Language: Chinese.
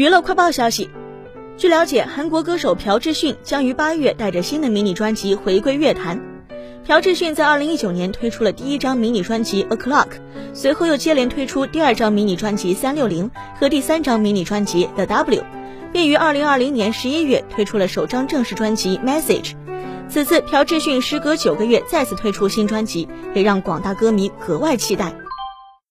娱乐快报消息，据了解，韩国歌手朴智勋将于八月带着新的迷你专辑回归乐坛。朴智勋在二零一九年推出了第一张迷你专辑《O'clock》，随后又接连推出第二张迷你专辑《三六零》和第三张迷你专辑《The W》，并于二零二零年十一月推出了首张正式专辑《Message》。此次朴智勋时隔九个月再次推出新专辑，也让广大歌迷格外期待。